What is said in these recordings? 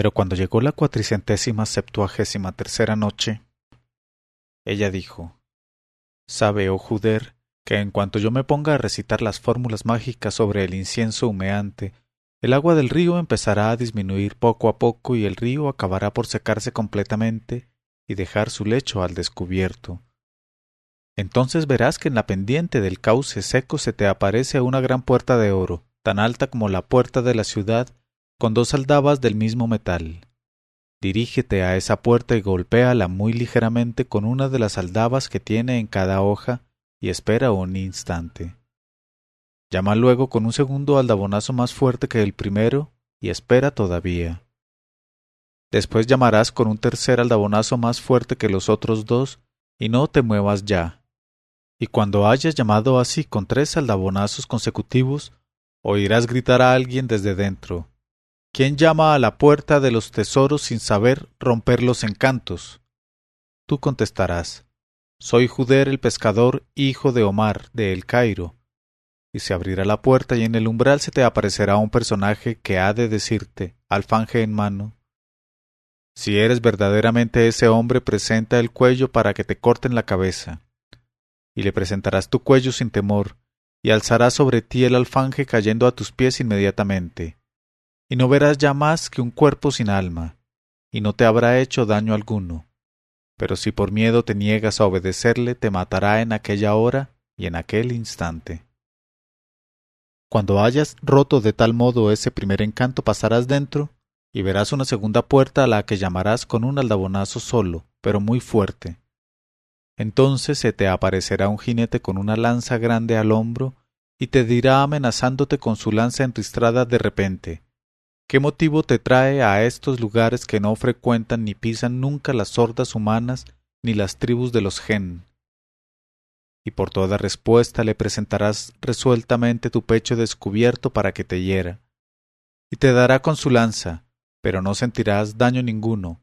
Pero cuando llegó la cuatricentésima septuagésima tercera noche, ella dijo Sabe, oh Juder, que en cuanto yo me ponga a recitar las fórmulas mágicas sobre el incienso humeante, el agua del río empezará a disminuir poco a poco y el río acabará por secarse completamente y dejar su lecho al descubierto. Entonces verás que en la pendiente del cauce seco se te aparece una gran puerta de oro, tan alta como la puerta de la ciudad, con dos aldabas del mismo metal. Dirígete a esa puerta y golpéala muy ligeramente con una de las aldabas que tiene en cada hoja y espera un instante. Llama luego con un segundo aldabonazo más fuerte que el primero y espera todavía. Después llamarás con un tercer aldabonazo más fuerte que los otros dos y no te muevas ya. Y cuando hayas llamado así con tres aldabonazos consecutivos, oirás gritar a alguien desde dentro. ¿Quién llama a la puerta de los tesoros sin saber romper los encantos? Tú contestarás Soy Juder el pescador, hijo de Omar, de El Cairo. Y se abrirá la puerta y en el umbral se te aparecerá un personaje que ha de decirte, alfanje en mano, si eres verdaderamente ese hombre, presenta el cuello para que te corten la cabeza. Y le presentarás tu cuello sin temor, y alzarás sobre ti el alfanje cayendo a tus pies inmediatamente. Y no verás ya más que un cuerpo sin alma, y no te habrá hecho daño alguno. Pero si por miedo te niegas a obedecerle, te matará en aquella hora y en aquel instante. Cuando hayas roto de tal modo ese primer encanto, pasarás dentro y verás una segunda puerta a la que llamarás con un aldabonazo solo, pero muy fuerte. Entonces se te aparecerá un jinete con una lanza grande al hombro y te dirá amenazándote con su lanza enristrada de repente ¿Qué motivo te trae a estos lugares que no frecuentan ni pisan nunca las sordas humanas ni las tribus de los gen? Y por toda respuesta le presentarás resueltamente tu pecho descubierto para que te hiera, y te dará con su lanza, pero no sentirás daño ninguno,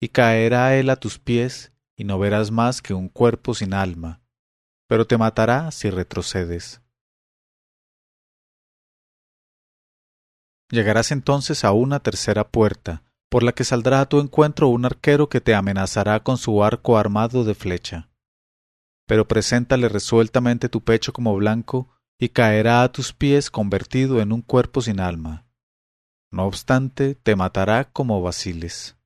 y caerá él a tus pies, y no verás más que un cuerpo sin alma, pero te matará si retrocedes. Llegarás entonces a una tercera puerta, por la que saldrá a tu encuentro un arquero que te amenazará con su arco armado de flecha. Pero preséntale resueltamente tu pecho como blanco, y caerá a tus pies convertido en un cuerpo sin alma. No obstante, te matará como vaciles.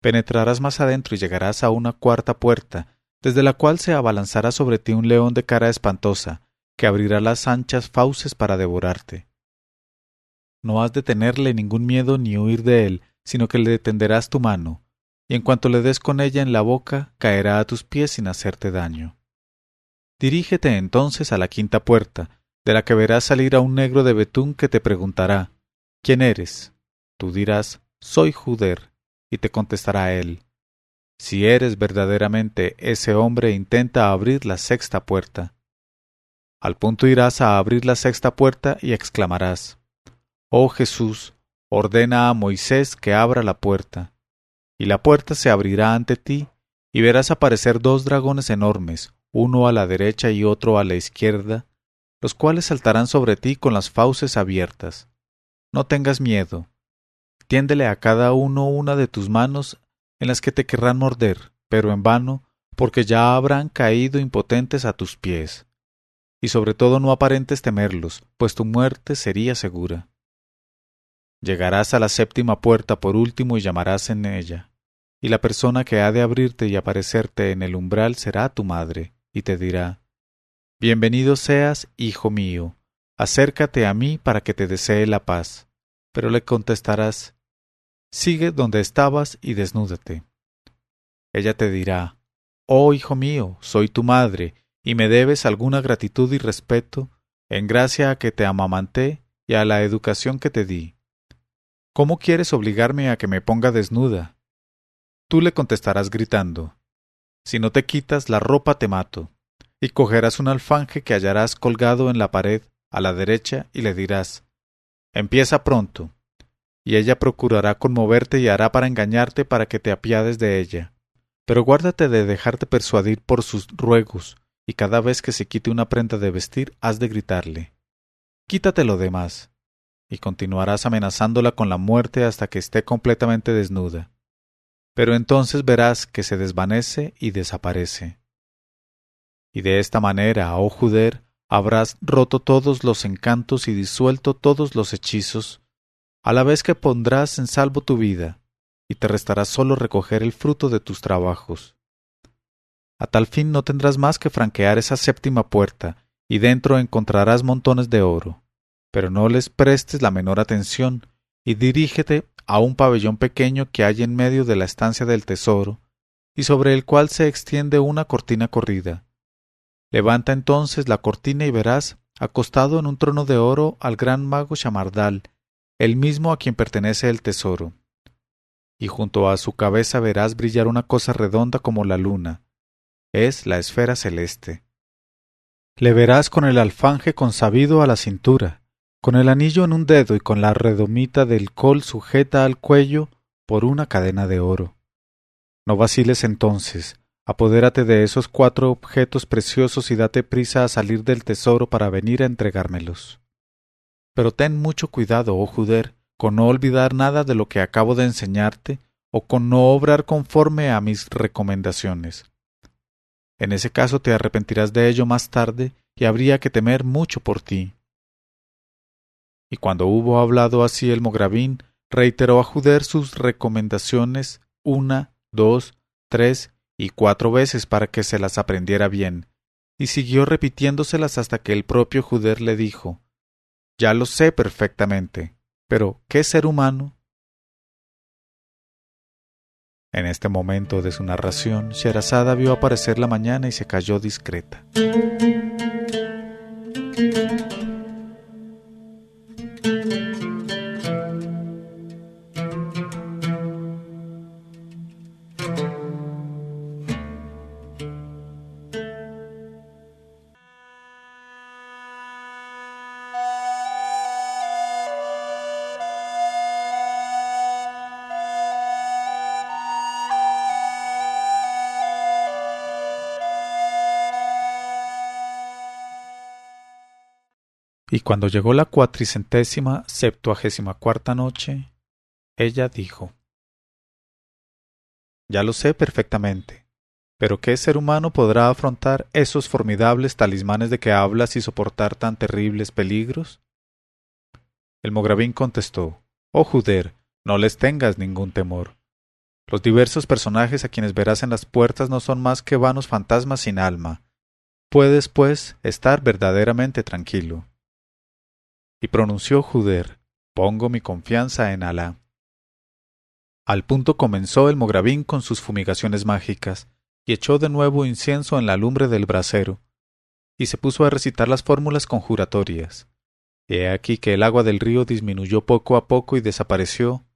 Penetrarás más adentro y llegarás a una cuarta puerta, desde la cual se abalanzará sobre ti un león de cara espantosa, que abrirá las anchas fauces para devorarte. No has de tenerle ningún miedo ni huir de él, sino que le tenderás tu mano, y en cuanto le des con ella en la boca, caerá a tus pies sin hacerte daño. Dirígete entonces a la quinta puerta, de la que verás salir a un negro de betún que te preguntará ¿Quién eres? Tú dirás Soy Juder, y te contestará él Si eres verdaderamente ese hombre, intenta abrir la sexta puerta. Al punto irás a abrir la sexta puerta y exclamarás Oh Jesús, ordena a Moisés que abra la puerta. Y la puerta se abrirá ante ti, y verás aparecer dos dragones enormes, uno a la derecha y otro a la izquierda, los cuales saltarán sobre ti con las fauces abiertas. No tengas miedo. Tiéndele a cada uno una de tus manos en las que te querrán morder, pero en vano, porque ya habrán caído impotentes a tus pies. Y sobre todo no aparentes temerlos, pues tu muerte sería segura. Llegarás a la séptima puerta por último y llamarás en ella, y la persona que ha de abrirte y aparecerte en el umbral será tu madre, y te dirá Bienvenido seas, hijo mío, acércate a mí para que te desee la paz. Pero le contestarás, sigue donde estabas y desnúdate. Ella te dirá, Oh hijo mío, soy tu madre, y me debes alguna gratitud y respeto, en gracia a que te amamanté y a la educación que te di. ¿Cómo quieres obligarme a que me ponga desnuda? Tú le contestarás gritando, Si no te quitas la ropa te mato y cogerás un alfanje que hallarás colgado en la pared a la derecha y le dirás Empieza pronto. Y ella procurará conmoverte y hará para engañarte para que te apiades de ella. Pero guárdate de dejarte persuadir por sus ruegos, y cada vez que se quite una prenda de vestir has de gritarle Quítate lo demás. y continuarás amenazándola con la muerte hasta que esté completamente desnuda. Pero entonces verás que se desvanece y desaparece. Y de esta manera, oh Juder, habrás roto todos los encantos y disuelto todos los hechizos, a la vez que pondrás en salvo tu vida, y te restará solo recoger el fruto de tus trabajos. A tal fin no tendrás más que franquear esa séptima puerta, y dentro encontrarás montones de oro. Pero no les prestes la menor atención, y dirígete a un pabellón pequeño que hay en medio de la estancia del tesoro, y sobre el cual se extiende una cortina corrida. Levanta entonces la cortina y verás, acostado en un trono de oro, al gran mago Chamardal, el mismo a quien pertenece el tesoro. Y junto a su cabeza verás brillar una cosa redonda como la luna, es la esfera celeste. Le verás con el alfanje consabido a la cintura, con el anillo en un dedo y con la redomita del col sujeta al cuello por una cadena de oro. No vaciles entonces, apodérate de esos cuatro objetos preciosos y date prisa a salir del tesoro para venir a entregármelos. Pero ten mucho cuidado, oh Juder, con no olvidar nada de lo que acabo de enseñarte, o con no obrar conforme a mis recomendaciones. En ese caso te arrepentirás de ello más tarde y habría que temer mucho por ti. Y cuando hubo hablado así el Mogravín, reiteró a Juder sus recomendaciones una, dos, tres y cuatro veces para que se las aprendiera bien, y siguió repitiéndoselas hasta que el propio Juder le dijo Ya lo sé perfectamente, pero ¿qué ser humano en este momento de su narración, Sherazada vio aparecer la mañana y se cayó discreta. Y cuando llegó la cuatricentésima septuagésima cuarta noche, ella dijo Ya lo sé perfectamente, pero ¿qué ser humano podrá afrontar esos formidables talismanes de que hablas y soportar tan terribles peligros? El Mogravín contestó Oh Juder, no les tengas ningún temor. Los diversos personajes a quienes verás en las puertas no son más que vanos fantasmas sin alma. Puedes, pues, estar verdaderamente tranquilo y pronunció Juder, pongo mi confianza en Alá. Al punto comenzó el Mogravín con sus fumigaciones mágicas, y echó de nuevo incienso en la lumbre del brasero, y se puso a recitar las fórmulas conjuratorias. He aquí que el agua del río disminuyó poco a poco y desapareció,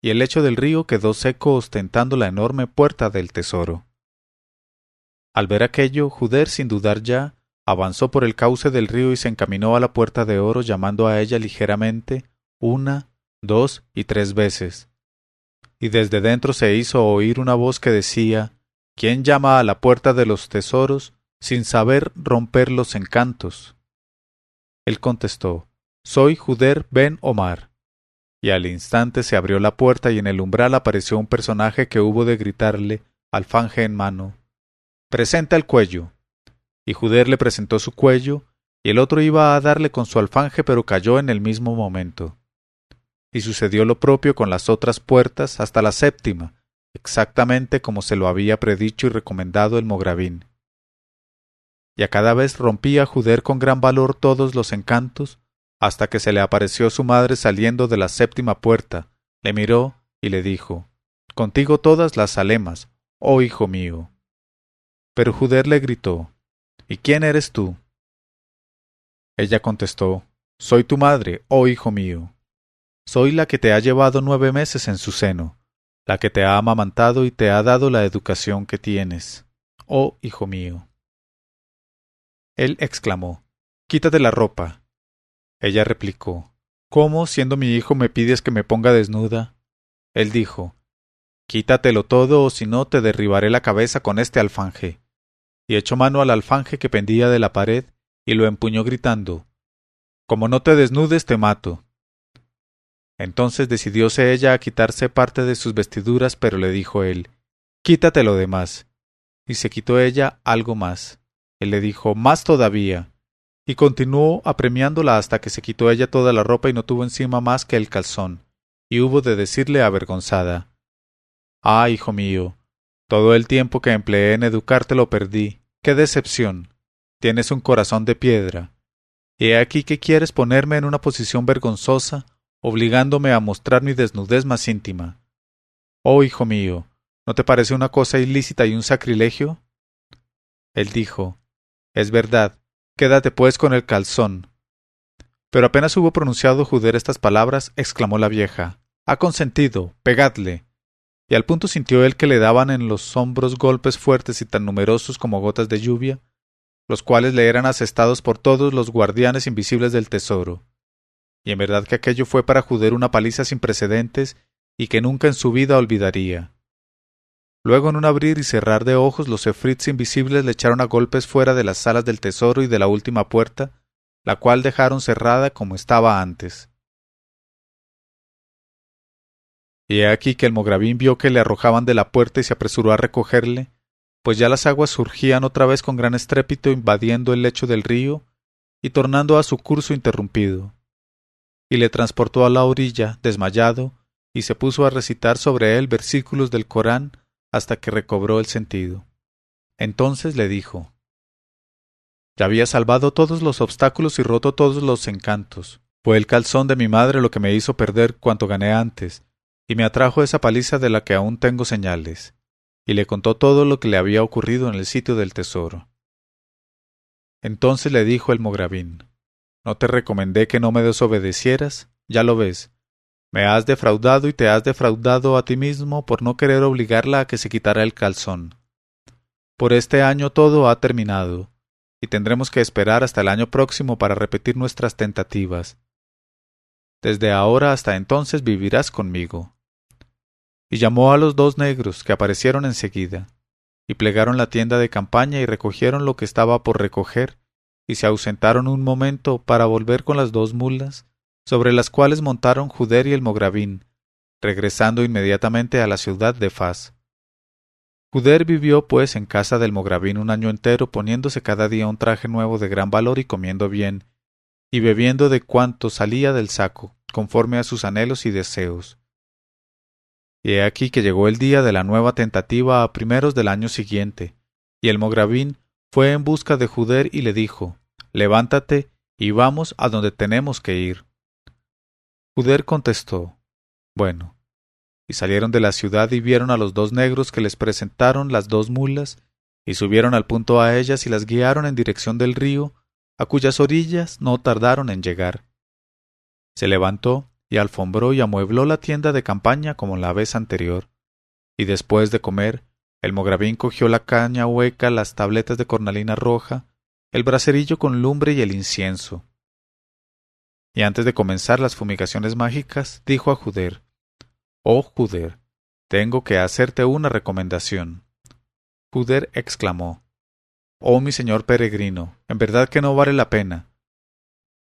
y el lecho del río quedó seco ostentando la enorme puerta del tesoro. Al ver aquello, Juder, sin dudar ya, avanzó por el cauce del río y se encaminó a la puerta de oro llamando a ella ligeramente una, dos y tres veces. Y desde dentro se hizo oír una voz que decía ¿Quién llama a la puerta de los tesoros sin saber romper los encantos? Él contestó Soy Juder ben Omar. Y al instante se abrió la puerta y en el umbral apareció un personaje que hubo de gritarle, alfanje en mano Presenta el cuello y Juder le presentó su cuello, y el otro iba a darle con su alfanje, pero cayó en el mismo momento. Y sucedió lo propio con las otras puertas hasta la séptima, exactamente como se lo había predicho y recomendado el Mogravín. Y a cada vez rompía Juder con gran valor todos los encantos, hasta que se le apareció su madre saliendo de la séptima puerta, le miró y le dijo Contigo todas las alemas, oh hijo mío. Pero Juder le gritó ¿Y quién eres tú? Ella contestó Soy tu madre, oh hijo mío. Soy la que te ha llevado nueve meses en su seno, la que te ha amamantado y te ha dado la educación que tienes, oh hijo mío. Él exclamó Quítate la ropa. Ella replicó ¿Cómo, siendo mi hijo, me pides que me ponga desnuda? Él dijo Quítatelo todo, o si no te derribaré la cabeza con este alfanje y echó mano al alfanje que pendía de la pared y lo empuñó gritando Como no te desnudes te mato. Entonces decidióse ella a quitarse parte de sus vestiduras, pero le dijo él Quítate lo demás. Y se quitó ella algo más. Él le dijo Más todavía. Y continuó apremiándola hasta que se quitó ella toda la ropa y no tuvo encima más que el calzón. Y hubo de decirle avergonzada Ah, hijo mío, todo el tiempo que empleé en educarte lo perdí. ¡Qué decepción! Tienes un corazón de piedra. He aquí que quieres ponerme en una posición vergonzosa, obligándome a mostrar mi desnudez más íntima. Oh, hijo mío, ¿no te parece una cosa ilícita y un sacrilegio? Él dijo Es verdad, quédate pues con el calzón. Pero apenas hubo pronunciado Juder estas palabras, exclamó la vieja Ha consentido, pegadle. Y al punto sintió él que le daban en los hombros golpes fuertes y tan numerosos como gotas de lluvia, los cuales le eran asestados por todos los guardianes invisibles del tesoro. Y en verdad que aquello fue para Juder una paliza sin precedentes y que nunca en su vida olvidaría. Luego en un abrir y cerrar de ojos los efrits invisibles le echaron a golpes fuera de las salas del tesoro y de la última puerta, la cual dejaron cerrada como estaba antes. Y he aquí que el mogravín vio que le arrojaban de la puerta y se apresuró a recogerle, pues ya las aguas surgían otra vez con gran estrépito invadiendo el lecho del río y tornando a su curso interrumpido. Y le transportó a la orilla, desmayado, y se puso a recitar sobre él versículos del Corán hasta que recobró el sentido. Entonces le dijo Ya había salvado todos los obstáculos y roto todos los encantos. Fue el calzón de mi madre lo que me hizo perder cuanto gané antes, y me atrajo esa paliza de la que aún tengo señales y le contó todo lo que le había ocurrido en el sitio del tesoro. Entonces le dijo el mogravín ¿No te recomendé que no me desobedecieras? Ya lo ves. Me has defraudado y te has defraudado a ti mismo por no querer obligarla a que se quitara el calzón. Por este año todo ha terminado, y tendremos que esperar hasta el año próximo para repetir nuestras tentativas. Desde ahora hasta entonces vivirás conmigo y llamó a los dos negros, que aparecieron enseguida, y plegaron la tienda de campaña y recogieron lo que estaba por recoger, y se ausentaron un momento para volver con las dos mulas, sobre las cuales montaron Juder y el Mogravín, regresando inmediatamente a la ciudad de Faz. Juder vivió pues en casa del Mogravín un año entero, poniéndose cada día un traje nuevo de gran valor y comiendo bien, y bebiendo de cuanto salía del saco, conforme a sus anhelos y deseos. Y he aquí que llegó el día de la nueva tentativa a primeros del año siguiente, y el Mogravín fue en busca de Juder y le dijo Levántate y vamos a donde tenemos que ir. Juder contestó Bueno. Y salieron de la ciudad y vieron a los dos negros que les presentaron las dos mulas, y subieron al punto a ellas y las guiaron en dirección del río, a cuyas orillas no tardaron en llegar. Se levantó y alfombró y amuebló la tienda de campaña como la vez anterior. Y después de comer, el mogravín cogió la caña hueca, las tabletas de cornalina roja, el bracerillo con lumbre y el incienso. Y antes de comenzar las fumigaciones mágicas, dijo a Juder Oh Juder, tengo que hacerte una recomendación. Juder exclamó Oh mi señor peregrino, en verdad que no vale la pena.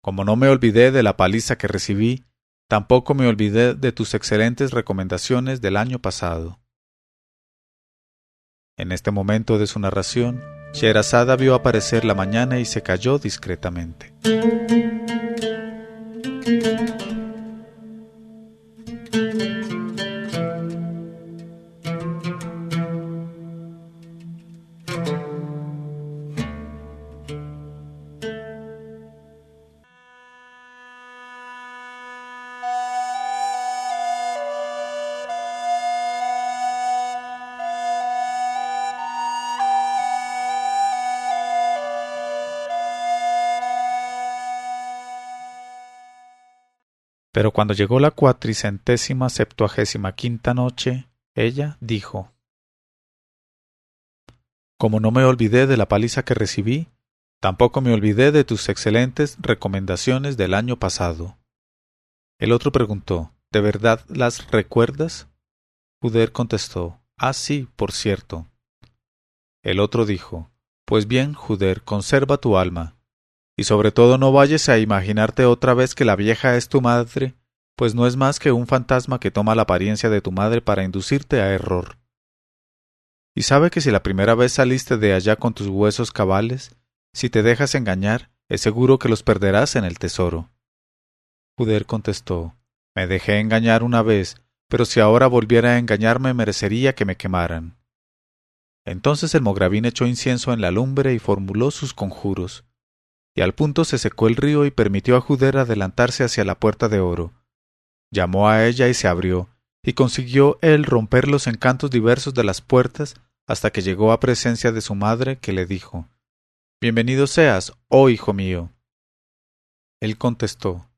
Como no me olvidé de la paliza que recibí, Tampoco me olvidé de tus excelentes recomendaciones del año pasado. En este momento de su narración, Sherazada vio aparecer la mañana y se calló discretamente. Pero cuando llegó la cuatricentésima septuagésima quinta noche, ella dijo Como no me olvidé de la paliza que recibí, tampoco me olvidé de tus excelentes recomendaciones del año pasado. El otro preguntó ¿De verdad las recuerdas? Juder contestó Ah, sí, por cierto. El otro dijo Pues bien, Juder, conserva tu alma, y sobre todo no vayas a imaginarte otra vez que la vieja es tu madre pues no es más que un fantasma que toma la apariencia de tu madre para inducirte a error. Y sabe que si la primera vez saliste de allá con tus huesos cabales, si te dejas engañar, es seguro que los perderás en el tesoro. Juder contestó Me dejé engañar una vez, pero si ahora volviera a engañarme merecería que me quemaran. Entonces el mogravín echó incienso en la lumbre y formuló sus conjuros, y al punto se secó el río y permitió a Juder adelantarse hacia la puerta de oro. Llamó a ella y se abrió, y consiguió él romper los encantos diversos de las puertas hasta que llegó a presencia de su madre, que le dijo Bienvenido seas, oh hijo mío. Él contestó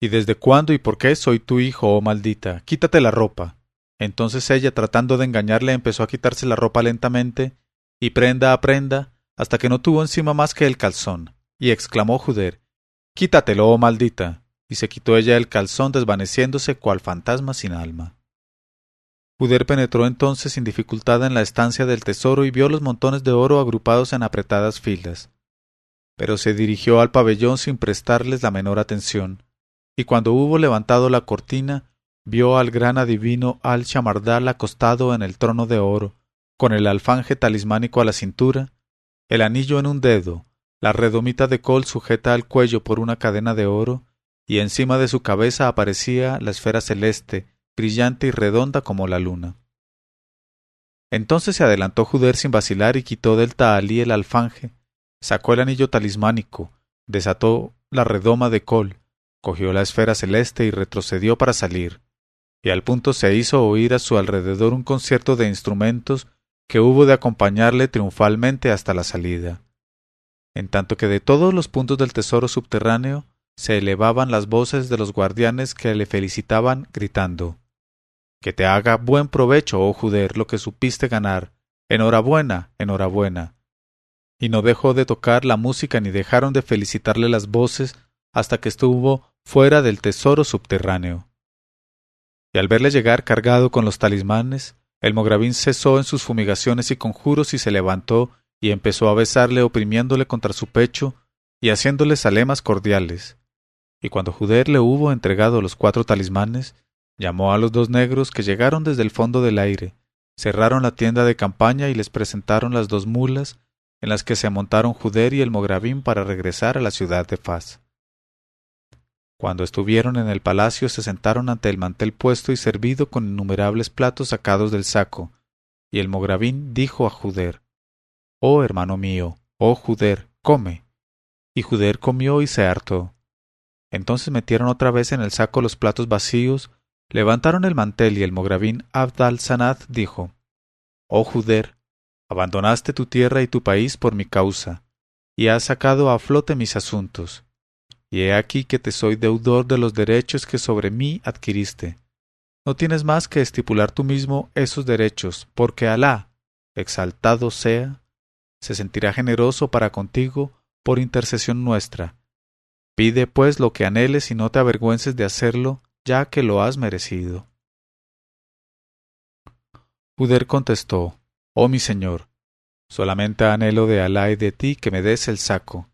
¿Y desde cuándo y por qué soy tu hijo, oh maldita? Quítate la ropa. Entonces ella, tratando de engañarle, empezó a quitarse la ropa lentamente, y prenda a prenda, hasta que no tuvo encima más que el calzón, y exclamó Juder Quítatelo, oh maldita. Y se quitó ella el calzón desvaneciéndose cual fantasma sin alma. Juder penetró entonces sin dificultad en la estancia del tesoro y vio los montones de oro agrupados en apretadas filas. Pero se dirigió al pabellón sin prestarles la menor atención, y cuando hubo levantado la cortina, vio al gran adivino al chamardal acostado en el trono de oro, con el alfanje talismánico a la cintura, el anillo en un dedo, la redomita de col sujeta al cuello por una cadena de oro, y encima de su cabeza aparecía la esfera celeste, brillante y redonda como la luna. Entonces se adelantó Juder sin vacilar y quitó del tahalí el alfanje, sacó el anillo talismánico, desató la redoma de col, cogió la esfera celeste y retrocedió para salir y al punto se hizo oír a su alrededor un concierto de instrumentos que hubo de acompañarle triunfalmente hasta la salida. En tanto que de todos los puntos del tesoro subterráneo se elevaban las voces de los guardianes que le felicitaban gritando Que te haga buen provecho, oh Juder, lo que supiste ganar. Enhorabuena, enhorabuena. Y no dejó de tocar la música ni dejaron de felicitarle las voces hasta que estuvo fuera del tesoro subterráneo y al verle llegar cargado con los talismanes, el mogravín cesó en sus fumigaciones y conjuros y se levantó y empezó a besarle oprimiéndole contra su pecho y haciéndole salemas cordiales. Y cuando Juder le hubo entregado los cuatro talismanes, llamó a los dos negros que llegaron desde el fondo del aire, cerraron la tienda de campaña y les presentaron las dos mulas en las que se montaron Juder y el mogravín para regresar a la ciudad de Faz. Cuando estuvieron en el palacio se sentaron ante el mantel puesto y servido con innumerables platos sacados del saco, y el mogravín dijo a Juder Oh hermano mío, oh Juder, come. Y Juder comió y se hartó. Entonces metieron otra vez en el saco los platos vacíos, levantaron el mantel y el mogravín Abd al-Sanad dijo Oh Juder, abandonaste tu tierra y tu país por mi causa, y has sacado a flote mis asuntos y he aquí que te soy deudor de los derechos que sobre mí adquiriste. No tienes más que estipular tú mismo esos derechos, porque Alá, exaltado sea, se sentirá generoso para contigo por intercesión nuestra. Pide pues lo que anheles y no te avergüences de hacerlo, ya que lo has merecido. Juder contestó, Oh mi señor, solamente anhelo de Alá y de ti que me des el saco,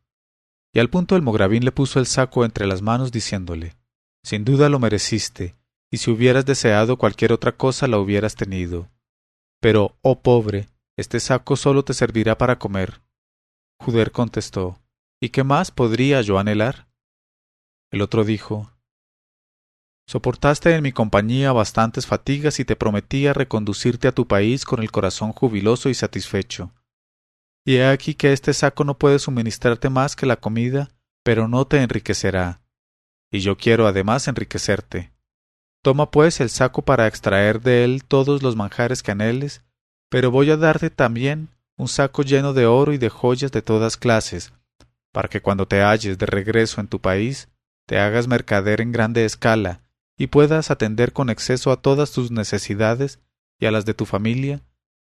y al punto el mogravín le puso el saco entre las manos diciéndole Sin duda lo mereciste, y si hubieras deseado cualquier otra cosa la hubieras tenido. Pero, oh pobre, este saco solo te servirá para comer. Juder contestó ¿Y qué más podría yo anhelar? El otro dijo Soportaste en mi compañía bastantes fatigas y te prometía reconducirte a tu país con el corazón jubiloso y satisfecho. Y he aquí que este saco no puede suministrarte más que la comida, pero no te enriquecerá. Y yo quiero además enriquecerte. Toma pues el saco para extraer de él todos los manjares que anheles, pero voy a darte también un saco lleno de oro y de joyas de todas clases, para que cuando te halles de regreso en tu país, te hagas mercader en grande escala, y puedas atender con exceso a todas tus necesidades y a las de tu familia,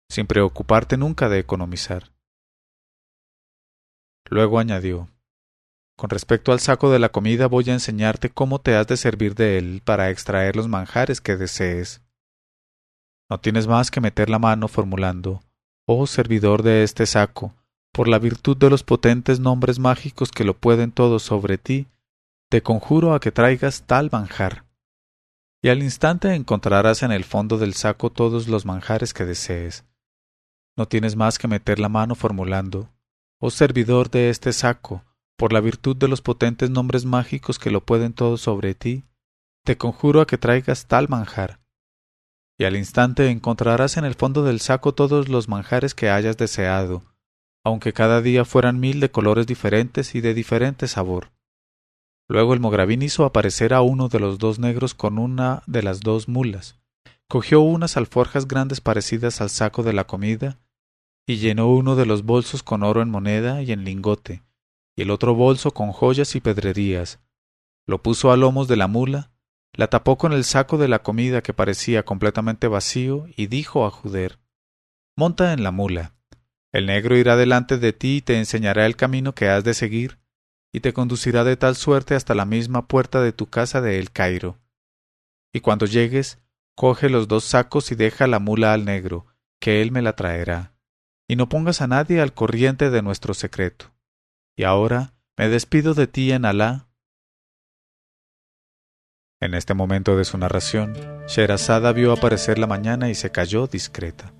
sin preocuparte nunca de economizar. Luego añadió Con respecto al saco de la comida voy a enseñarte cómo te has de servir de él para extraer los manjares que desees. No tienes más que meter la mano formulando Oh servidor de este saco, por la virtud de los potentes nombres mágicos que lo pueden todo sobre ti, te conjuro a que traigas tal manjar. y al instante encontrarás en el fondo del saco todos los manjares que desees. No tienes más que meter la mano formulando Oh servidor de este saco, por la virtud de los potentes nombres mágicos que lo pueden todo sobre ti, te conjuro a que traigas tal manjar. Y al instante encontrarás en el fondo del saco todos los manjares que hayas deseado, aunque cada día fueran mil de colores diferentes y de diferente sabor. Luego el mogravín hizo aparecer a uno de los dos negros con una de las dos mulas, cogió unas alforjas grandes parecidas al saco de la comida, y llenó uno de los bolsos con oro en moneda y en lingote, y el otro bolso con joyas y pedrerías. Lo puso a lomos de la mula, la tapó con el saco de la comida que parecía completamente vacío, y dijo a Juder Monta en la mula. El negro irá delante de ti y te enseñará el camino que has de seguir, y te conducirá de tal suerte hasta la misma puerta de tu casa de El Cairo. Y cuando llegues, coge los dos sacos y deja la mula al negro, que él me la traerá. Y no pongas a nadie al corriente de nuestro secreto. Y ahora me despido de ti en Alá. En este momento de su narración, Sherazada vio aparecer la mañana y se cayó discreta.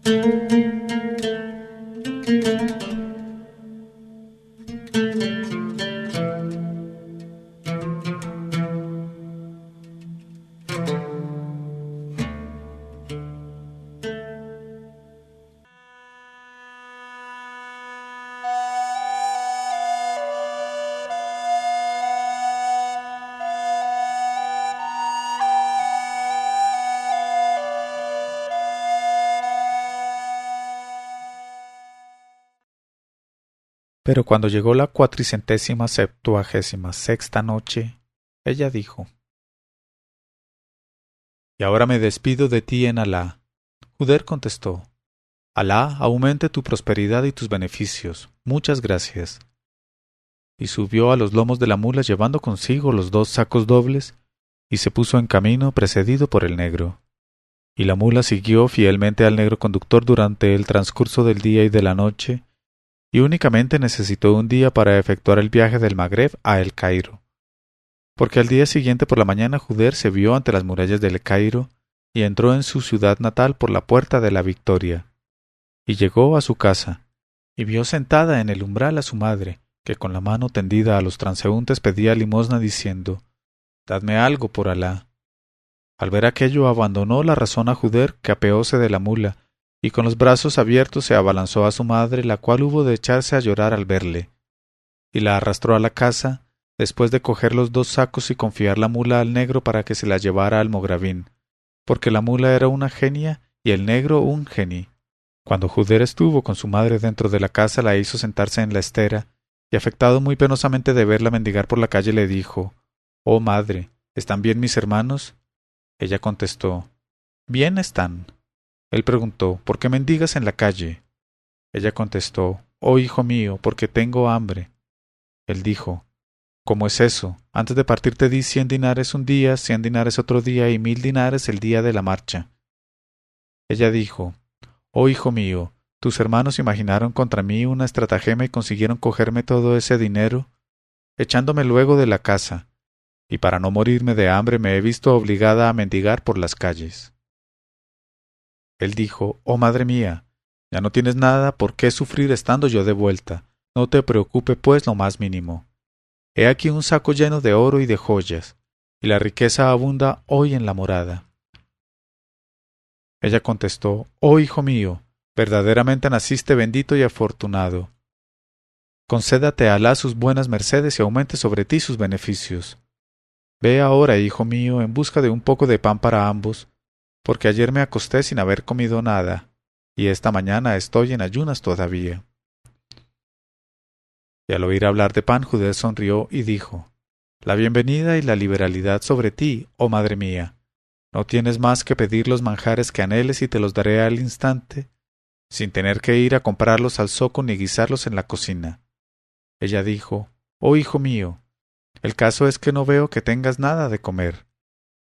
Pero cuando llegó la cuatricentésima septuagésima sexta noche, ella dijo Y ahora me despido de ti en Alá. Juder contestó Alá aumente tu prosperidad y tus beneficios. Muchas gracias. Y subió a los lomos de la mula llevando consigo los dos sacos dobles, y se puso en camino precedido por el negro. Y la mula siguió fielmente al negro conductor durante el transcurso del día y de la noche, y únicamente necesitó un día para efectuar el viaje del Magreb a El Cairo. Porque al día siguiente por la mañana Juder se vio ante las murallas del Cairo y entró en su ciudad natal por la puerta de la Victoria. Y llegó a su casa, y vio sentada en el umbral a su madre, que con la mano tendida a los transeúntes pedía limosna diciendo Dadme algo por Alá. Al ver aquello abandonó la razón a Juder, que apeóse de la mula, y con los brazos abiertos se abalanzó a su madre, la cual hubo de echarse a llorar al verle, y la arrastró a la casa, después de coger los dos sacos y confiar la mula al negro para que se la llevara al mogravín, porque la mula era una genia y el negro un geni. Cuando Juder estuvo con su madre dentro de la casa, la hizo sentarse en la estera, y afectado muy penosamente de verla mendigar por la calle, le dijo Oh madre, ¿están bien mis hermanos? Ella contestó Bien están. Él preguntó ¿Por qué mendigas en la calle? Ella contestó Oh hijo mío, porque tengo hambre. Él dijo ¿Cómo es eso? Antes de partir te di cien dinares un día, cien dinares otro día y mil dinares el día de la marcha. Ella dijo Oh hijo mío, tus hermanos imaginaron contra mí una estratagema y consiguieron cogerme todo ese dinero, echándome luego de la casa, y para no morirme de hambre me he visto obligada a mendigar por las calles. Él dijo Oh madre mía, ya no tienes nada por qué sufrir estando yo de vuelta. No te preocupe pues lo más mínimo. He aquí un saco lleno de oro y de joyas, y la riqueza abunda hoy en la morada. Ella contestó Oh hijo mío, verdaderamente naciste bendito y afortunado. Concédate a Alá sus buenas mercedes y aumente sobre ti sus beneficios. Ve ahora, hijo mío, en busca de un poco de pan para ambos, porque ayer me acosté sin haber comido nada, y esta mañana estoy en ayunas todavía. Y al oír hablar de pan, Judé sonrió y dijo La bienvenida y la liberalidad sobre ti, oh madre mía. No tienes más que pedir los manjares que anheles y te los daré al instante, sin tener que ir a comprarlos al zoco ni guisarlos en la cocina. Ella dijo Oh hijo mío, el caso es que no veo que tengas nada de comer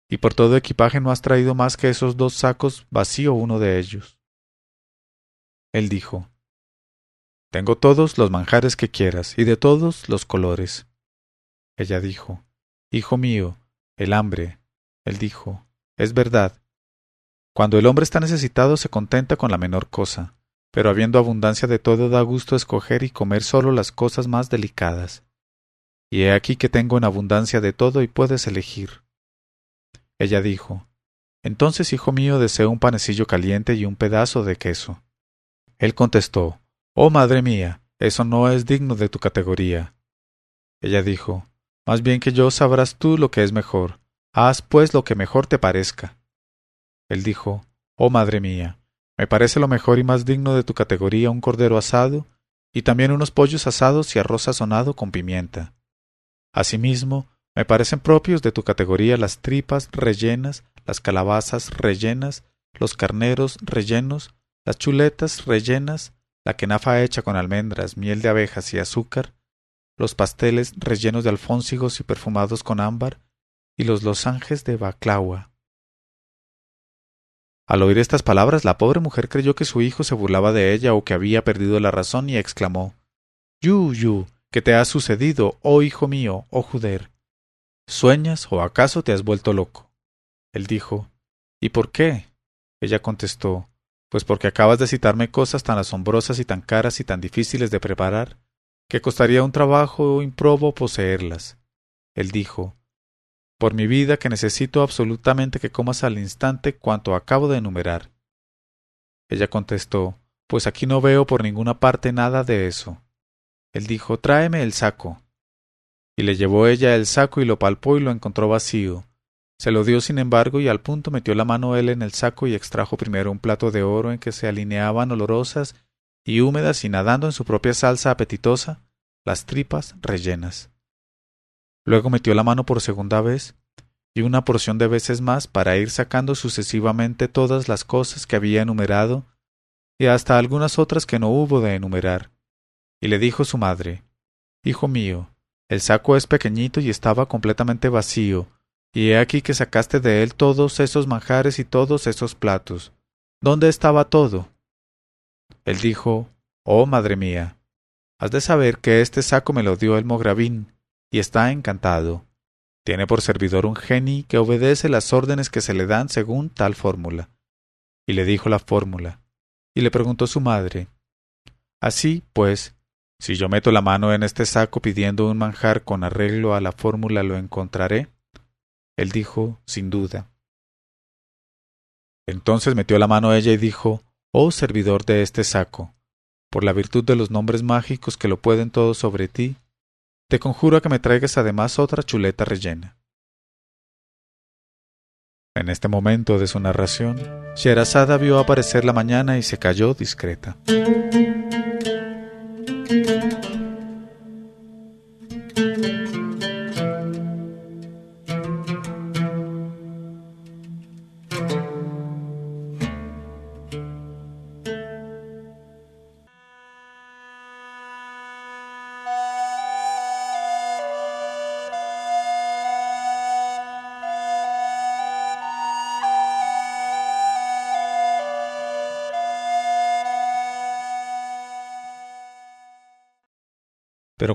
y por todo equipaje no has traído más que esos dos sacos, vacío uno de ellos. Él dijo, Tengo todos los manjares que quieras, y de todos los colores. Ella dijo, Hijo mío, el hambre. Él dijo, es verdad. Cuando el hombre está necesitado se contenta con la menor cosa, pero habiendo abundancia de todo da gusto escoger y comer solo las cosas más delicadas. Y he aquí que tengo en abundancia de todo y puedes elegir. Ella dijo, Entonces, hijo mío, deseo un panecillo caliente y un pedazo de queso. Él contestó, Oh madre mía, eso no es digno de tu categoría. Ella dijo, Más bien que yo sabrás tú lo que es mejor. Haz pues lo que mejor te parezca. Él dijo, Oh madre mía, me parece lo mejor y más digno de tu categoría un cordero asado, y también unos pollos asados y arroz sazonado con pimienta. Asimismo, me parecen propios de tu categoría las tripas rellenas, las calabazas rellenas, los carneros rellenos, las chuletas rellenas, la quenafa hecha con almendras, miel de abejas y azúcar, los pasteles rellenos de alfónsigos y perfumados con ámbar, y los losanges de baclaua. Al oír estas palabras, la pobre mujer creyó que su hijo se burlaba de ella o que había perdido la razón y exclamó Yu, yu, ¿qué te ha sucedido, oh hijo mío, oh Juder? ¿Sueñas o acaso te has vuelto loco? Él dijo ¿Y por qué? Ella contestó Pues porque acabas de citarme cosas tan asombrosas y tan caras y tan difíciles de preparar, que costaría un trabajo improbo poseerlas. Él dijo Por mi vida que necesito absolutamente que comas al instante cuanto acabo de enumerar. Ella contestó Pues aquí no veo por ninguna parte nada de eso. Él dijo Tráeme el saco. Y le llevó ella el saco y lo palpó y lo encontró vacío. Se lo dio sin embargo y al punto metió la mano él en el saco y extrajo primero un plato de oro en que se alineaban olorosas y húmedas y nadando en su propia salsa apetitosa, las tripas rellenas. Luego metió la mano por segunda vez y una porción de veces más para ir sacando sucesivamente todas las cosas que había enumerado y hasta algunas otras que no hubo de enumerar. Y le dijo su madre Hijo mío, el saco es pequeñito y estaba completamente vacío, y he aquí que sacaste de él todos esos manjares y todos esos platos. ¿Dónde estaba todo? Él dijo Oh, madre mía, has de saber que este saco me lo dio el mogravín, y está encantado. Tiene por servidor un geni que obedece las órdenes que se le dan según tal fórmula. Y le dijo la fórmula, y le preguntó su madre. Así, pues, si yo meto la mano en este saco pidiendo un manjar con arreglo a la fórmula, ¿lo encontraré? Él dijo, sin duda. Entonces metió la mano ella y dijo, Oh servidor de este saco, por la virtud de los nombres mágicos que lo pueden todo sobre ti, te conjuro a que me traigas además otra chuleta rellena. En este momento de su narración, Sherazada vio aparecer la mañana y se calló discreta. thank you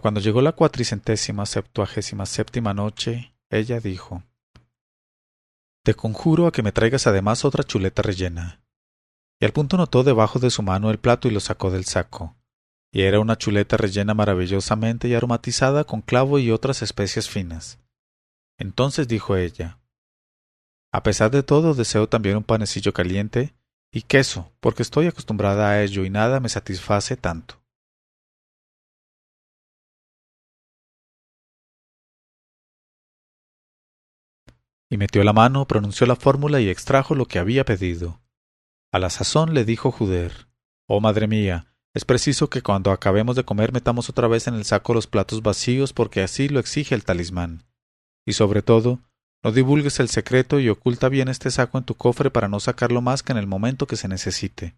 Cuando llegó la cuatricentésima septuagésima séptima noche, ella dijo Te conjuro a que me traigas además otra chuleta rellena. Y al punto notó debajo de su mano el plato y lo sacó del saco. Y era una chuleta rellena maravillosamente y aromatizada con clavo y otras especias finas. Entonces dijo ella A pesar de todo deseo también un panecillo caliente y queso, porque estoy acostumbrada a ello y nada me satisface tanto. Y metió la mano, pronunció la fórmula y extrajo lo que había pedido. A la sazón le dijo Juder Oh madre mía, es preciso que cuando acabemos de comer metamos otra vez en el saco los platos vacíos porque así lo exige el talismán. Y sobre todo, no divulgues el secreto y oculta bien este saco en tu cofre para no sacarlo más que en el momento que se necesite.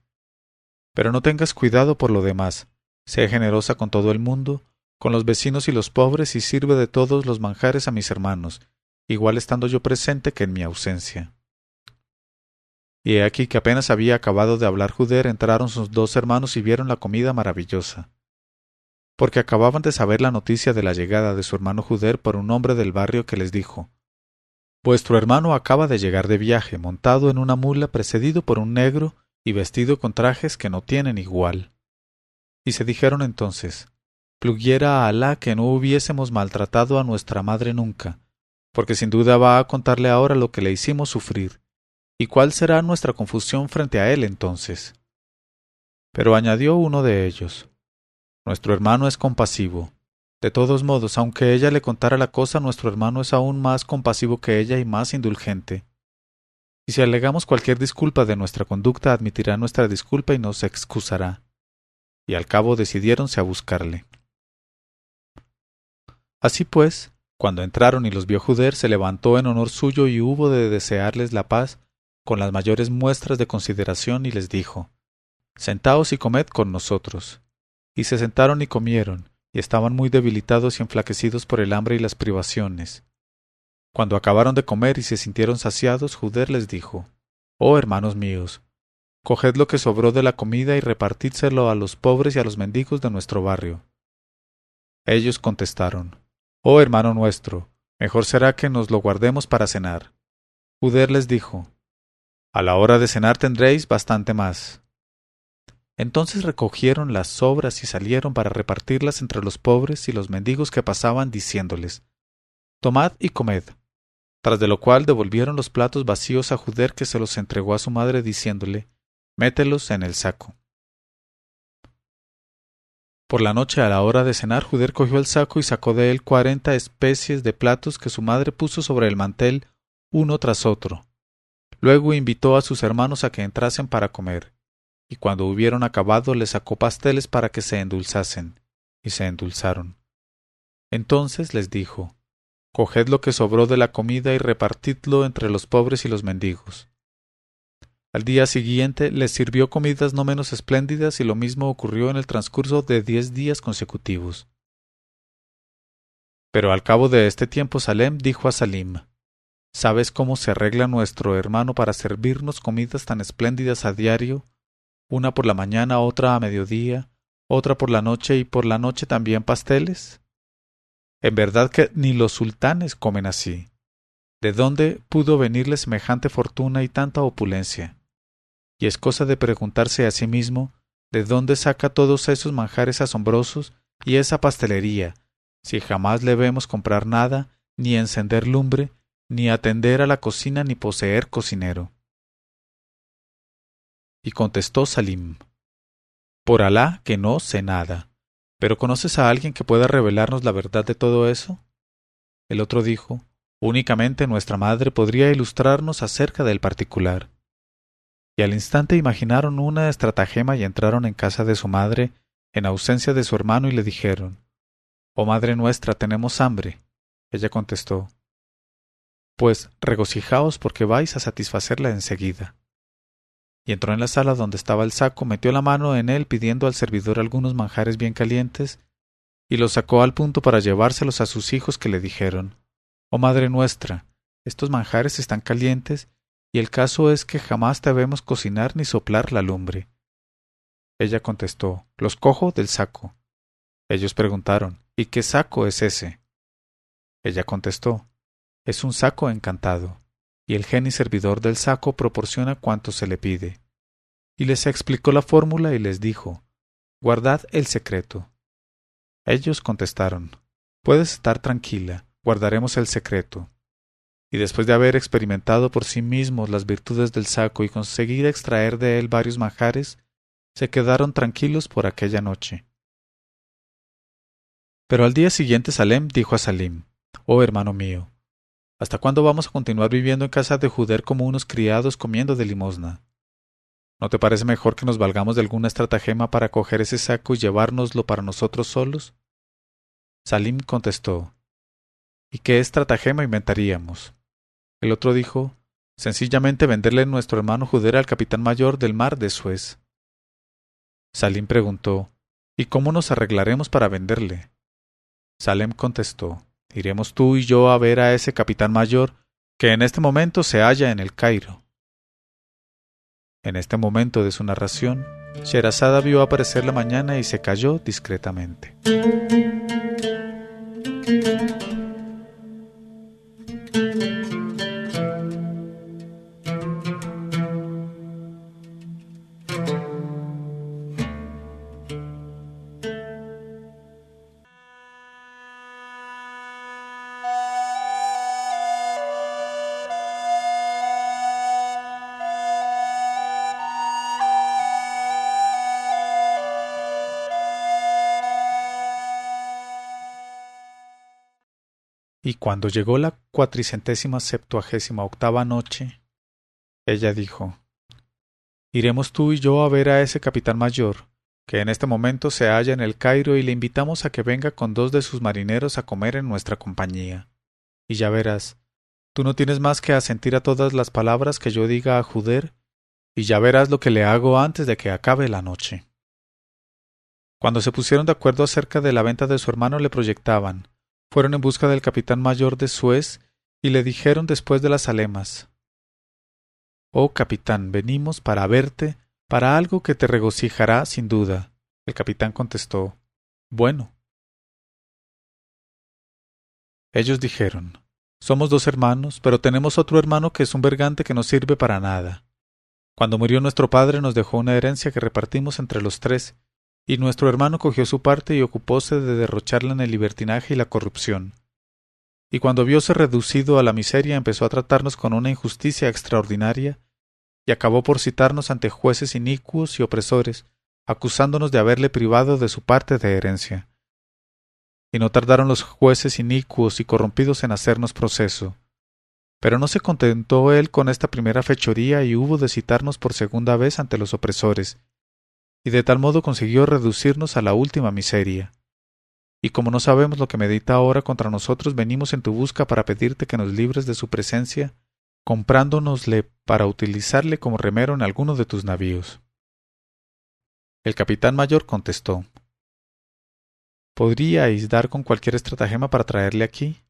Pero no tengas cuidado por lo demás. Sé generosa con todo el mundo, con los vecinos y los pobres y sirve de todos los manjares a mis hermanos, igual estando yo presente que en mi ausencia. Y he aquí que apenas había acabado de hablar Juder entraron sus dos hermanos y vieron la comida maravillosa. Porque acababan de saber la noticia de la llegada de su hermano Juder por un hombre del barrio que les dijo Vuestro hermano acaba de llegar de viaje, montado en una mula, precedido por un negro y vestido con trajes que no tienen igual. Y se dijeron entonces, pluguiera a Alá que no hubiésemos maltratado a nuestra madre nunca, porque sin duda va a contarle ahora lo que le hicimos sufrir, y cuál será nuestra confusión frente a él entonces. Pero añadió uno de ellos, Nuestro hermano es compasivo, de todos modos, aunque ella le contara la cosa, nuestro hermano es aún más compasivo que ella y más indulgente. Y si alegamos cualquier disculpa de nuestra conducta, admitirá nuestra disculpa y nos excusará. Y al cabo decidiéronse a buscarle. Así pues, cuando entraron y los vio Juder, se levantó en honor suyo y hubo de desearles la paz con las mayores muestras de consideración y les dijo Sentaos y comed con nosotros. Y se sentaron y comieron, y estaban muy debilitados y enflaquecidos por el hambre y las privaciones. Cuando acabaron de comer y se sintieron saciados, Juder les dijo Oh hermanos míos, coged lo que sobró de la comida y repartídselo a los pobres y a los mendigos de nuestro barrio. Ellos contestaron Oh hermano nuestro, mejor será que nos lo guardemos para cenar. Juder les dijo A la hora de cenar tendréis bastante más. Entonces recogieron las sobras y salieron para repartirlas entre los pobres y los mendigos que pasaban, diciéndoles Tomad y comed. Tras de lo cual devolvieron los platos vacíos a Juder que se los entregó a su madre, diciéndole Mételos en el saco. Por la noche a la hora de cenar, Juder cogió el saco y sacó de él cuarenta especies de platos que su madre puso sobre el mantel uno tras otro. Luego invitó a sus hermanos a que entrasen para comer y cuando hubieron acabado les sacó pasteles para que se endulzasen, y se endulzaron. Entonces les dijo Coged lo que sobró de la comida y repartidlo entre los pobres y los mendigos. Al día siguiente les sirvió comidas no menos espléndidas y lo mismo ocurrió en el transcurso de diez días consecutivos. Pero al cabo de este tiempo Salem dijo a Salim ¿Sabes cómo se arregla nuestro hermano para servirnos comidas tan espléndidas a diario una por la mañana, otra a mediodía, otra por la noche y por la noche también pasteles? En verdad que ni los sultanes comen así. ¿De dónde pudo venirle semejante fortuna y tanta opulencia? Y es cosa de preguntarse a sí mismo de dónde saca todos esos manjares asombrosos y esa pastelería, si jamás le vemos comprar nada, ni encender lumbre, ni atender a la cocina, ni poseer cocinero. Y contestó Salim Por Alá que no sé nada. ¿Pero conoces a alguien que pueda revelarnos la verdad de todo eso? El otro dijo Únicamente nuestra madre podría ilustrarnos acerca del particular. Y al instante imaginaron una estratagema y entraron en casa de su madre, en ausencia de su hermano, y le dijeron Oh madre nuestra, tenemos hambre. Ella contestó Pues regocijaos porque vais a satisfacerla enseguida y entró en la sala donde estaba el saco, metió la mano en él pidiendo al servidor algunos manjares bien calientes, y los sacó al punto para llevárselos a sus hijos que le dijeron Oh Madre nuestra, estos manjares están calientes, y el caso es que jamás te vemos cocinar ni soplar la lumbre. Ella contestó Los cojo del saco. Ellos preguntaron ¿Y qué saco es ese? Ella contestó Es un saco encantado y el genio servidor del saco proporciona cuanto se le pide. Y les explicó la fórmula y les dijo Guardad el secreto. Ellos contestaron Puedes estar tranquila, guardaremos el secreto. Y después de haber experimentado por sí mismos las virtudes del saco y conseguir extraer de él varios manjares, se quedaron tranquilos por aquella noche. Pero al día siguiente Salem dijo a Salim Oh hermano mío, ¿Hasta cuándo vamos a continuar viviendo en casa de Juder como unos criados comiendo de limosna? ¿No te parece mejor que nos valgamos de alguna estratagema para coger ese saco y llevárnoslo para nosotros solos? Salim contestó ¿Y qué estratagema inventaríamos? El otro dijo Sencillamente venderle nuestro hermano Juder al capitán mayor del mar de Suez. Salim preguntó ¿Y cómo nos arreglaremos para venderle? Salem contestó Iremos tú y yo a ver a ese capitán mayor que en este momento se halla en el Cairo. En este momento de su narración, Sherazada vio aparecer la mañana y se calló discretamente. Cuando llegó la cuatricentésima septuagésima octava noche, ella dijo Iremos tú y yo a ver a ese capitán mayor, que en este momento se halla en el Cairo y le invitamos a que venga con dos de sus marineros a comer en nuestra compañía. Y ya verás, tú no tienes más que asentir a todas las palabras que yo diga a Juder, y ya verás lo que le hago antes de que acabe la noche. Cuando se pusieron de acuerdo acerca de la venta de su hermano le proyectaban, fueron en busca del capitán mayor de Suez y le dijeron después de las alemas Oh capitán, venimos para verte, para algo que te regocijará sin duda. El capitán contestó Bueno. Ellos dijeron Somos dos hermanos, pero tenemos otro hermano que es un bergante que no sirve para nada. Cuando murió nuestro padre nos dejó una herencia que repartimos entre los tres, y nuestro hermano cogió su parte y ocupóse de derrocharla en el libertinaje y la corrupción. Y cuando vióse reducido a la miseria empezó a tratarnos con una injusticia extraordinaria, y acabó por citarnos ante jueces inicuos y opresores, acusándonos de haberle privado de su parte de herencia. Y no tardaron los jueces inicuos y corrompidos en hacernos proceso. Pero no se contentó él con esta primera fechoría y hubo de citarnos por segunda vez ante los opresores, y de tal modo consiguió reducirnos a la última miseria. Y como no sabemos lo que medita ahora contra nosotros, venimos en tu busca para pedirte que nos libres de su presencia, comprándonosle para utilizarle como remero en alguno de tus navíos. El capitán mayor contestó ¿Podríais dar con cualquier estratagema para traerle aquí?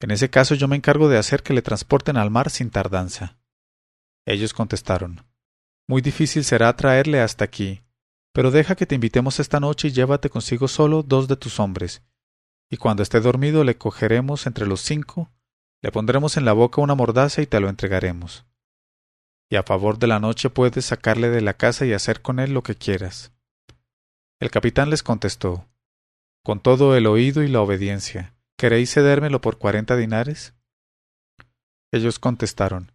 En ese caso yo me encargo de hacer que le transporten al mar sin tardanza. Ellos contestaron muy difícil será traerle hasta aquí, pero deja que te invitemos esta noche y llévate consigo solo dos de tus hombres, y cuando esté dormido le cogeremos entre los cinco, le pondremos en la boca una mordaza y te lo entregaremos. Y a favor de la noche puedes sacarle de la casa y hacer con él lo que quieras. El capitán les contestó Con todo el oído y la obediencia, ¿queréis cedérmelo por cuarenta dinares? Ellos contestaron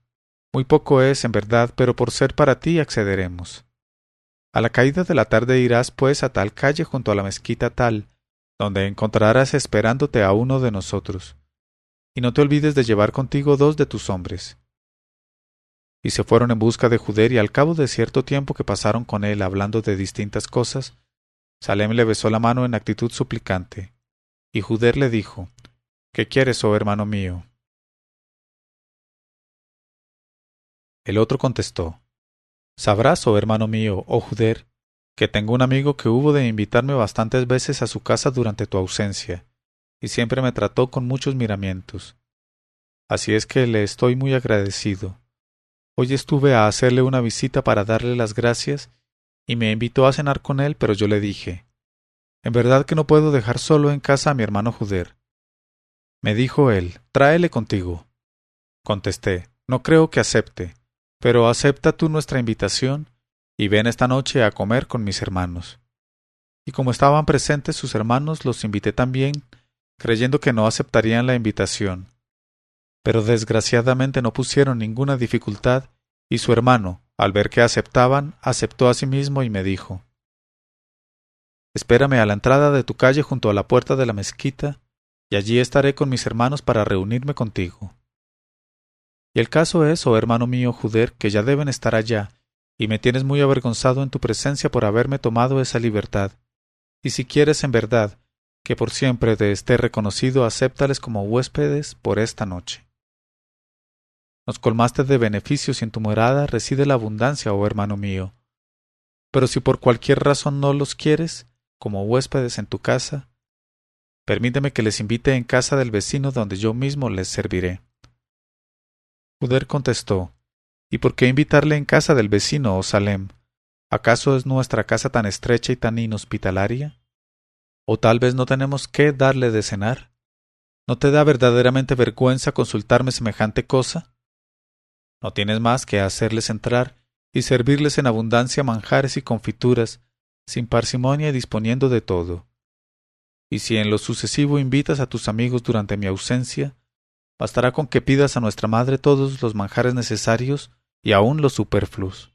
muy poco es, en verdad, pero por ser para ti accederemos. A la caída de la tarde irás, pues, a tal calle junto a la mezquita tal, donde encontrarás esperándote a uno de nosotros. Y no te olvides de llevar contigo dos de tus hombres. Y se fueron en busca de Juder, y al cabo de cierto tiempo que pasaron con él hablando de distintas cosas, Salem le besó la mano en actitud suplicante. Y Juder le dijo ¿Qué quieres, oh hermano mío? El otro contestó Sabrás, oh hermano mío, oh Juder, que tengo un amigo que hubo de invitarme bastantes veces a su casa durante tu ausencia, y siempre me trató con muchos miramientos. Así es que le estoy muy agradecido. Hoy estuve a hacerle una visita para darle las gracias, y me invitó a cenar con él, pero yo le dije En verdad que no puedo dejar solo en casa a mi hermano Juder. Me dijo él Tráele contigo. Contesté No creo que acepte pero acepta tú nuestra invitación y ven esta noche a comer con mis hermanos. Y como estaban presentes sus hermanos, los invité también, creyendo que no aceptarían la invitación. Pero desgraciadamente no pusieron ninguna dificultad, y su hermano, al ver que aceptaban, aceptó a sí mismo y me dijo Espérame a la entrada de tu calle junto a la puerta de la mezquita, y allí estaré con mis hermanos para reunirme contigo. Y el caso es, oh hermano mío Juder, que ya deben estar allá, y me tienes muy avergonzado en tu presencia por haberme tomado esa libertad. Y si quieres en verdad que por siempre te esté reconocido, acéptales como huéspedes por esta noche. Nos colmaste de beneficios y en tu morada reside la abundancia, oh hermano mío. Pero si por cualquier razón no los quieres, como huéspedes en tu casa, permíteme que les invite en casa del vecino donde yo mismo les serviré. Juder contestó ¿Y por qué invitarle en casa del vecino, oh Salem? ¿Acaso es nuestra casa tan estrecha y tan inhospitalaria? ¿O tal vez no tenemos qué darle de cenar? ¿No te da verdaderamente vergüenza consultarme semejante cosa? No tienes más que hacerles entrar y servirles en abundancia manjares y confituras, sin parsimonia y disponiendo de todo. Y si en lo sucesivo invitas a tus amigos durante mi ausencia, Bastará con que pidas a nuestra madre todos los manjares necesarios y aun los superfluos.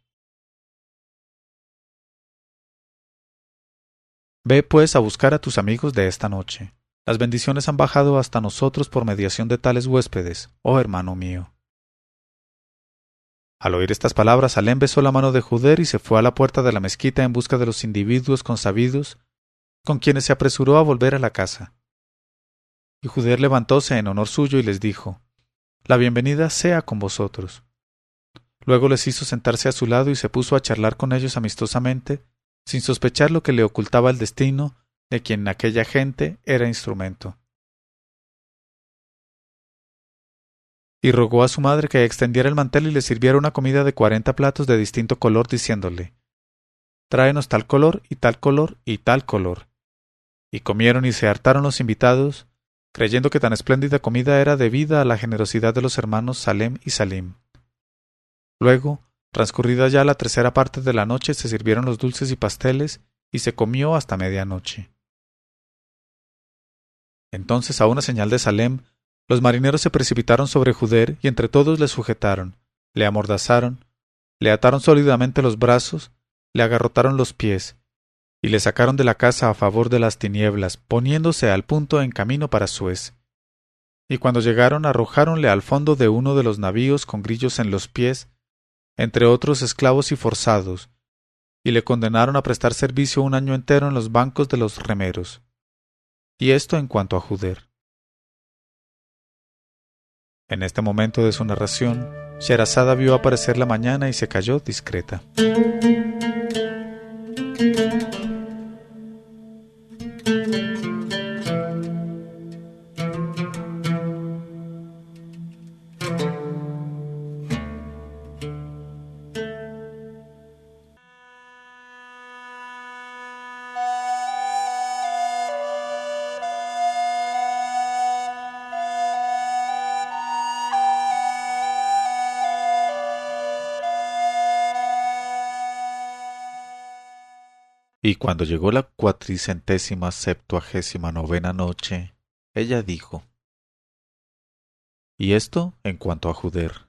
Ve pues a buscar a tus amigos de esta noche. Las bendiciones han bajado hasta nosotros por mediación de tales huéspedes, oh hermano mío. Al oír estas palabras, Salem besó la mano de Juder y se fue a la puerta de la mezquita en busca de los individuos consabidos, con quienes se apresuró a volver a la casa. Y Juder levantóse en honor suyo y les dijo La bienvenida sea con vosotros. Luego les hizo sentarse a su lado y se puso a charlar con ellos amistosamente, sin sospechar lo que le ocultaba el destino de quien aquella gente era instrumento. y rogó a su madre que extendiera el mantel y le sirviera una comida de cuarenta platos de distinto color, diciéndole Tráenos tal color y tal color y tal color. Y comieron y se hartaron los invitados, creyendo que tan espléndida comida era debida a la generosidad de los hermanos Salem y Salim. Luego, transcurrida ya la tercera parte de la noche, se sirvieron los dulces y pasteles, y se comió hasta medianoche. Entonces, a una señal de Salem, los marineros se precipitaron sobre Juder y entre todos le sujetaron, le amordazaron, le ataron sólidamente los brazos, le agarrotaron los pies, y le sacaron de la casa a favor de las tinieblas, poniéndose al punto en camino para Suez. Y cuando llegaron arrojáronle al fondo de uno de los navíos con grillos en los pies, entre otros esclavos y forzados, y le condenaron a prestar servicio un año entero en los bancos de los remeros. Y esto en cuanto a Juder. En este momento de su narración, Sherazada vio aparecer la mañana y se cayó discreta. Y cuando llegó la cuatricentésima septuagésima novena noche, ella dijo Y esto en cuanto a Juder.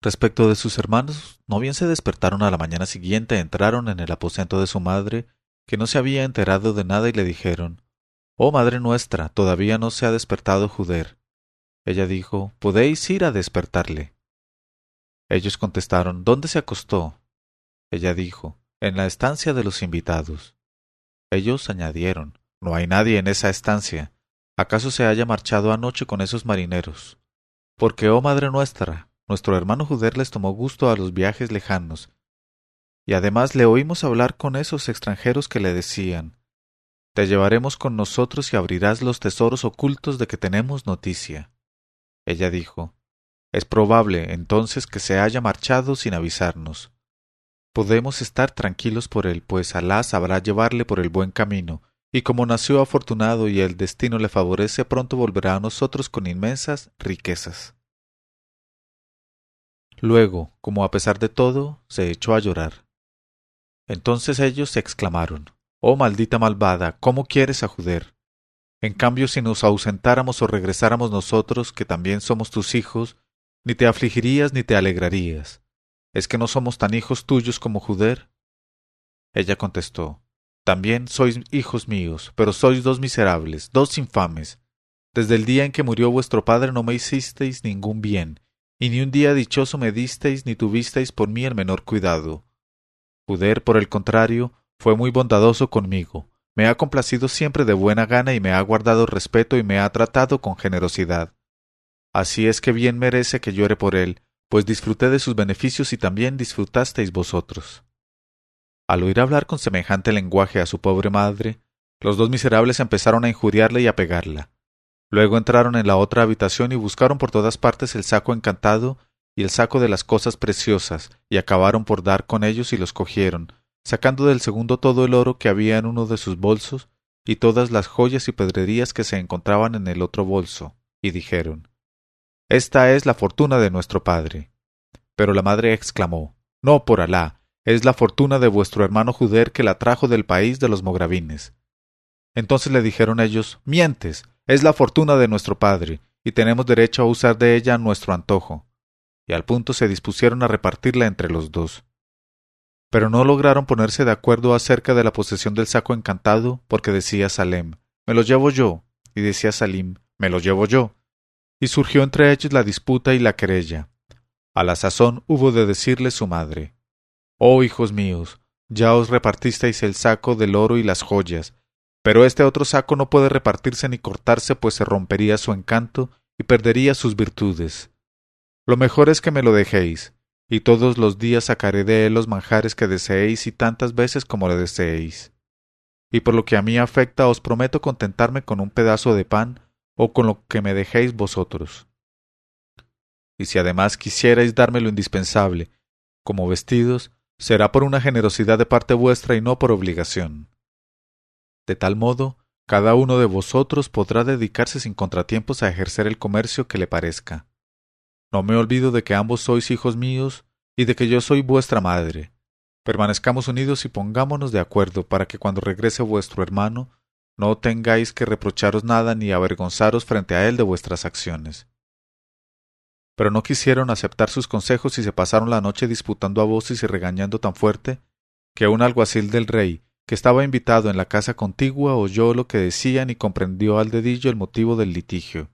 Respecto de sus hermanos, no bien se despertaron a la mañana siguiente, entraron en el aposento de su madre, que no se había enterado de nada, y le dijeron Oh madre nuestra, todavía no se ha despertado Juder. Ella dijo Podéis ir a despertarle. Ellos contestaron ¿Dónde se acostó? Ella dijo en la estancia de los invitados. Ellos añadieron No hay nadie en esa estancia. ¿Acaso se haya marchado anoche con esos marineros? Porque, oh Madre nuestra, nuestro hermano Juder les tomó gusto a los viajes lejanos, y además le oímos hablar con esos extranjeros que le decían Te llevaremos con nosotros y abrirás los tesoros ocultos de que tenemos noticia. Ella dijo Es probable entonces que se haya marchado sin avisarnos. Podemos estar tranquilos por él, pues Alá sabrá llevarle por el buen camino, y como nació afortunado y el destino le favorece, pronto volverá a nosotros con inmensas riquezas. Luego, como a pesar de todo, se echó a llorar. Entonces ellos exclamaron Oh maldita malvada, ¿cómo quieres a Juder? En cambio, si nos ausentáramos o regresáramos nosotros, que también somos tus hijos, ni te afligirías ni te alegrarías. ¿Es que no somos tan hijos tuyos como Juder? Ella contestó También sois hijos míos, pero sois dos miserables, dos infames. Desde el día en que murió vuestro padre no me hicisteis ningún bien, y ni un día dichoso me disteis ni tuvisteis por mí el menor cuidado. Juder, por el contrario, fue muy bondadoso conmigo, me ha complacido siempre de buena gana y me ha guardado respeto y me ha tratado con generosidad. Así es que bien merece que llore por él, pues disfruté de sus beneficios y también disfrutasteis vosotros. Al oír hablar con semejante lenguaje a su pobre madre, los dos miserables empezaron a injuriarla y a pegarla. Luego entraron en la otra habitación y buscaron por todas partes el saco encantado y el saco de las cosas preciosas, y acabaron por dar con ellos y los cogieron, sacando del segundo todo el oro que había en uno de sus bolsos y todas las joyas y pedrerías que se encontraban en el otro bolso, y dijeron esta es la fortuna de nuestro padre. Pero la madre exclamó No, por Alá, es la fortuna de vuestro hermano Juder que la trajo del país de los mogravines. Entonces le dijeron ellos Mientes, es la fortuna de nuestro padre, y tenemos derecho a usar de ella nuestro antojo. Y al punto se dispusieron a repartirla entre los dos. Pero no lograron ponerse de acuerdo acerca de la posesión del saco encantado, porque decía Salem Me lo llevo yo, y decía Salim, me lo llevo yo. Y surgió entre ellos la disputa y la querella. A la sazón hubo de decirle su madre, Oh hijos míos, ya os repartisteis el saco del oro y las joyas, pero este otro saco no puede repartirse ni cortarse, pues se rompería su encanto y perdería sus virtudes. Lo mejor es que me lo dejéis, y todos los días sacaré de él los manjares que deseéis y tantas veces como le deseéis. Y por lo que a mí afecta os prometo contentarme con un pedazo de pan o con lo que me dejéis vosotros. Y si además quisierais darme lo indispensable, como vestidos, será por una generosidad de parte vuestra y no por obligación. De tal modo, cada uno de vosotros podrá dedicarse sin contratiempos a ejercer el comercio que le parezca. No me olvido de que ambos sois hijos míos y de que yo soy vuestra madre. Permanezcamos unidos y pongámonos de acuerdo para que cuando regrese vuestro hermano no tengáis que reprocharos nada ni avergonzaros frente a él de vuestras acciones. Pero no quisieron aceptar sus consejos y se pasaron la noche disputando a voces y regañando tan fuerte que un alguacil del rey que estaba invitado en la casa contigua oyó lo que decían y comprendió al dedillo el motivo del litigio.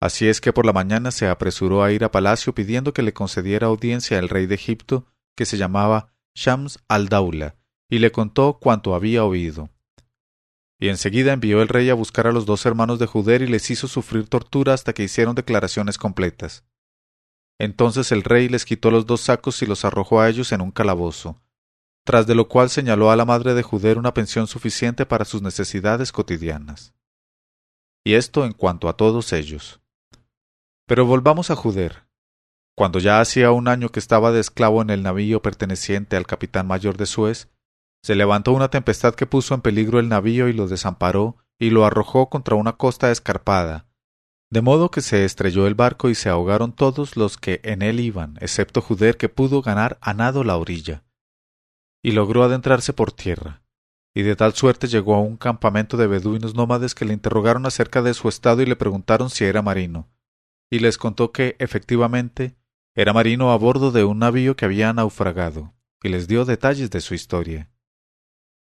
Así es que por la mañana se apresuró a ir a palacio pidiendo que le concediera audiencia al rey de Egipto, que se llamaba Shams al-Daula, y le contó cuanto había oído. Y enseguida envió el rey a buscar a los dos hermanos de Juder y les hizo sufrir tortura hasta que hicieron declaraciones completas. Entonces el rey les quitó los dos sacos y los arrojó a ellos en un calabozo, tras de lo cual señaló a la madre de Juder una pensión suficiente para sus necesidades cotidianas. Y esto en cuanto a todos ellos. Pero volvamos a Juder. Cuando ya hacía un año que estaba de esclavo en el navío perteneciente al capitán mayor de Suez, se levantó una tempestad que puso en peligro el navío y lo desamparó y lo arrojó contra una costa escarpada, de modo que se estrelló el barco y se ahogaron todos los que en él iban, excepto Juder que pudo ganar a nado la orilla. Y logró adentrarse por tierra, y de tal suerte llegó a un campamento de beduinos nómades que le interrogaron acerca de su estado y le preguntaron si era marino, y les contó que, efectivamente, era marino a bordo de un navío que había naufragado, y les dio detalles de su historia.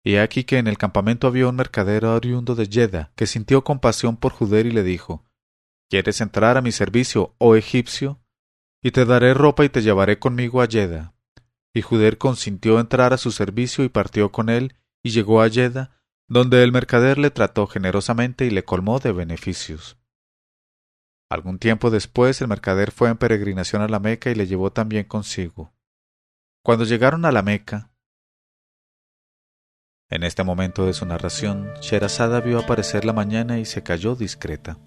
Y aquí que en el campamento había un mercader oriundo de Yeda, que sintió compasión por Juder y le dijo ¿Quieres entrar a mi servicio, oh egipcio? Y te daré ropa y te llevaré conmigo a Yeda, y Juder consintió entrar a su servicio y partió con él, y llegó a Yeda, donde el mercader le trató generosamente y le colmó de beneficios. Algún tiempo después el mercader fue en peregrinación a la Meca y le llevó también consigo. Cuando llegaron a la Meca, en este momento de su narración, Sherazada vio aparecer la mañana y se cayó discreta.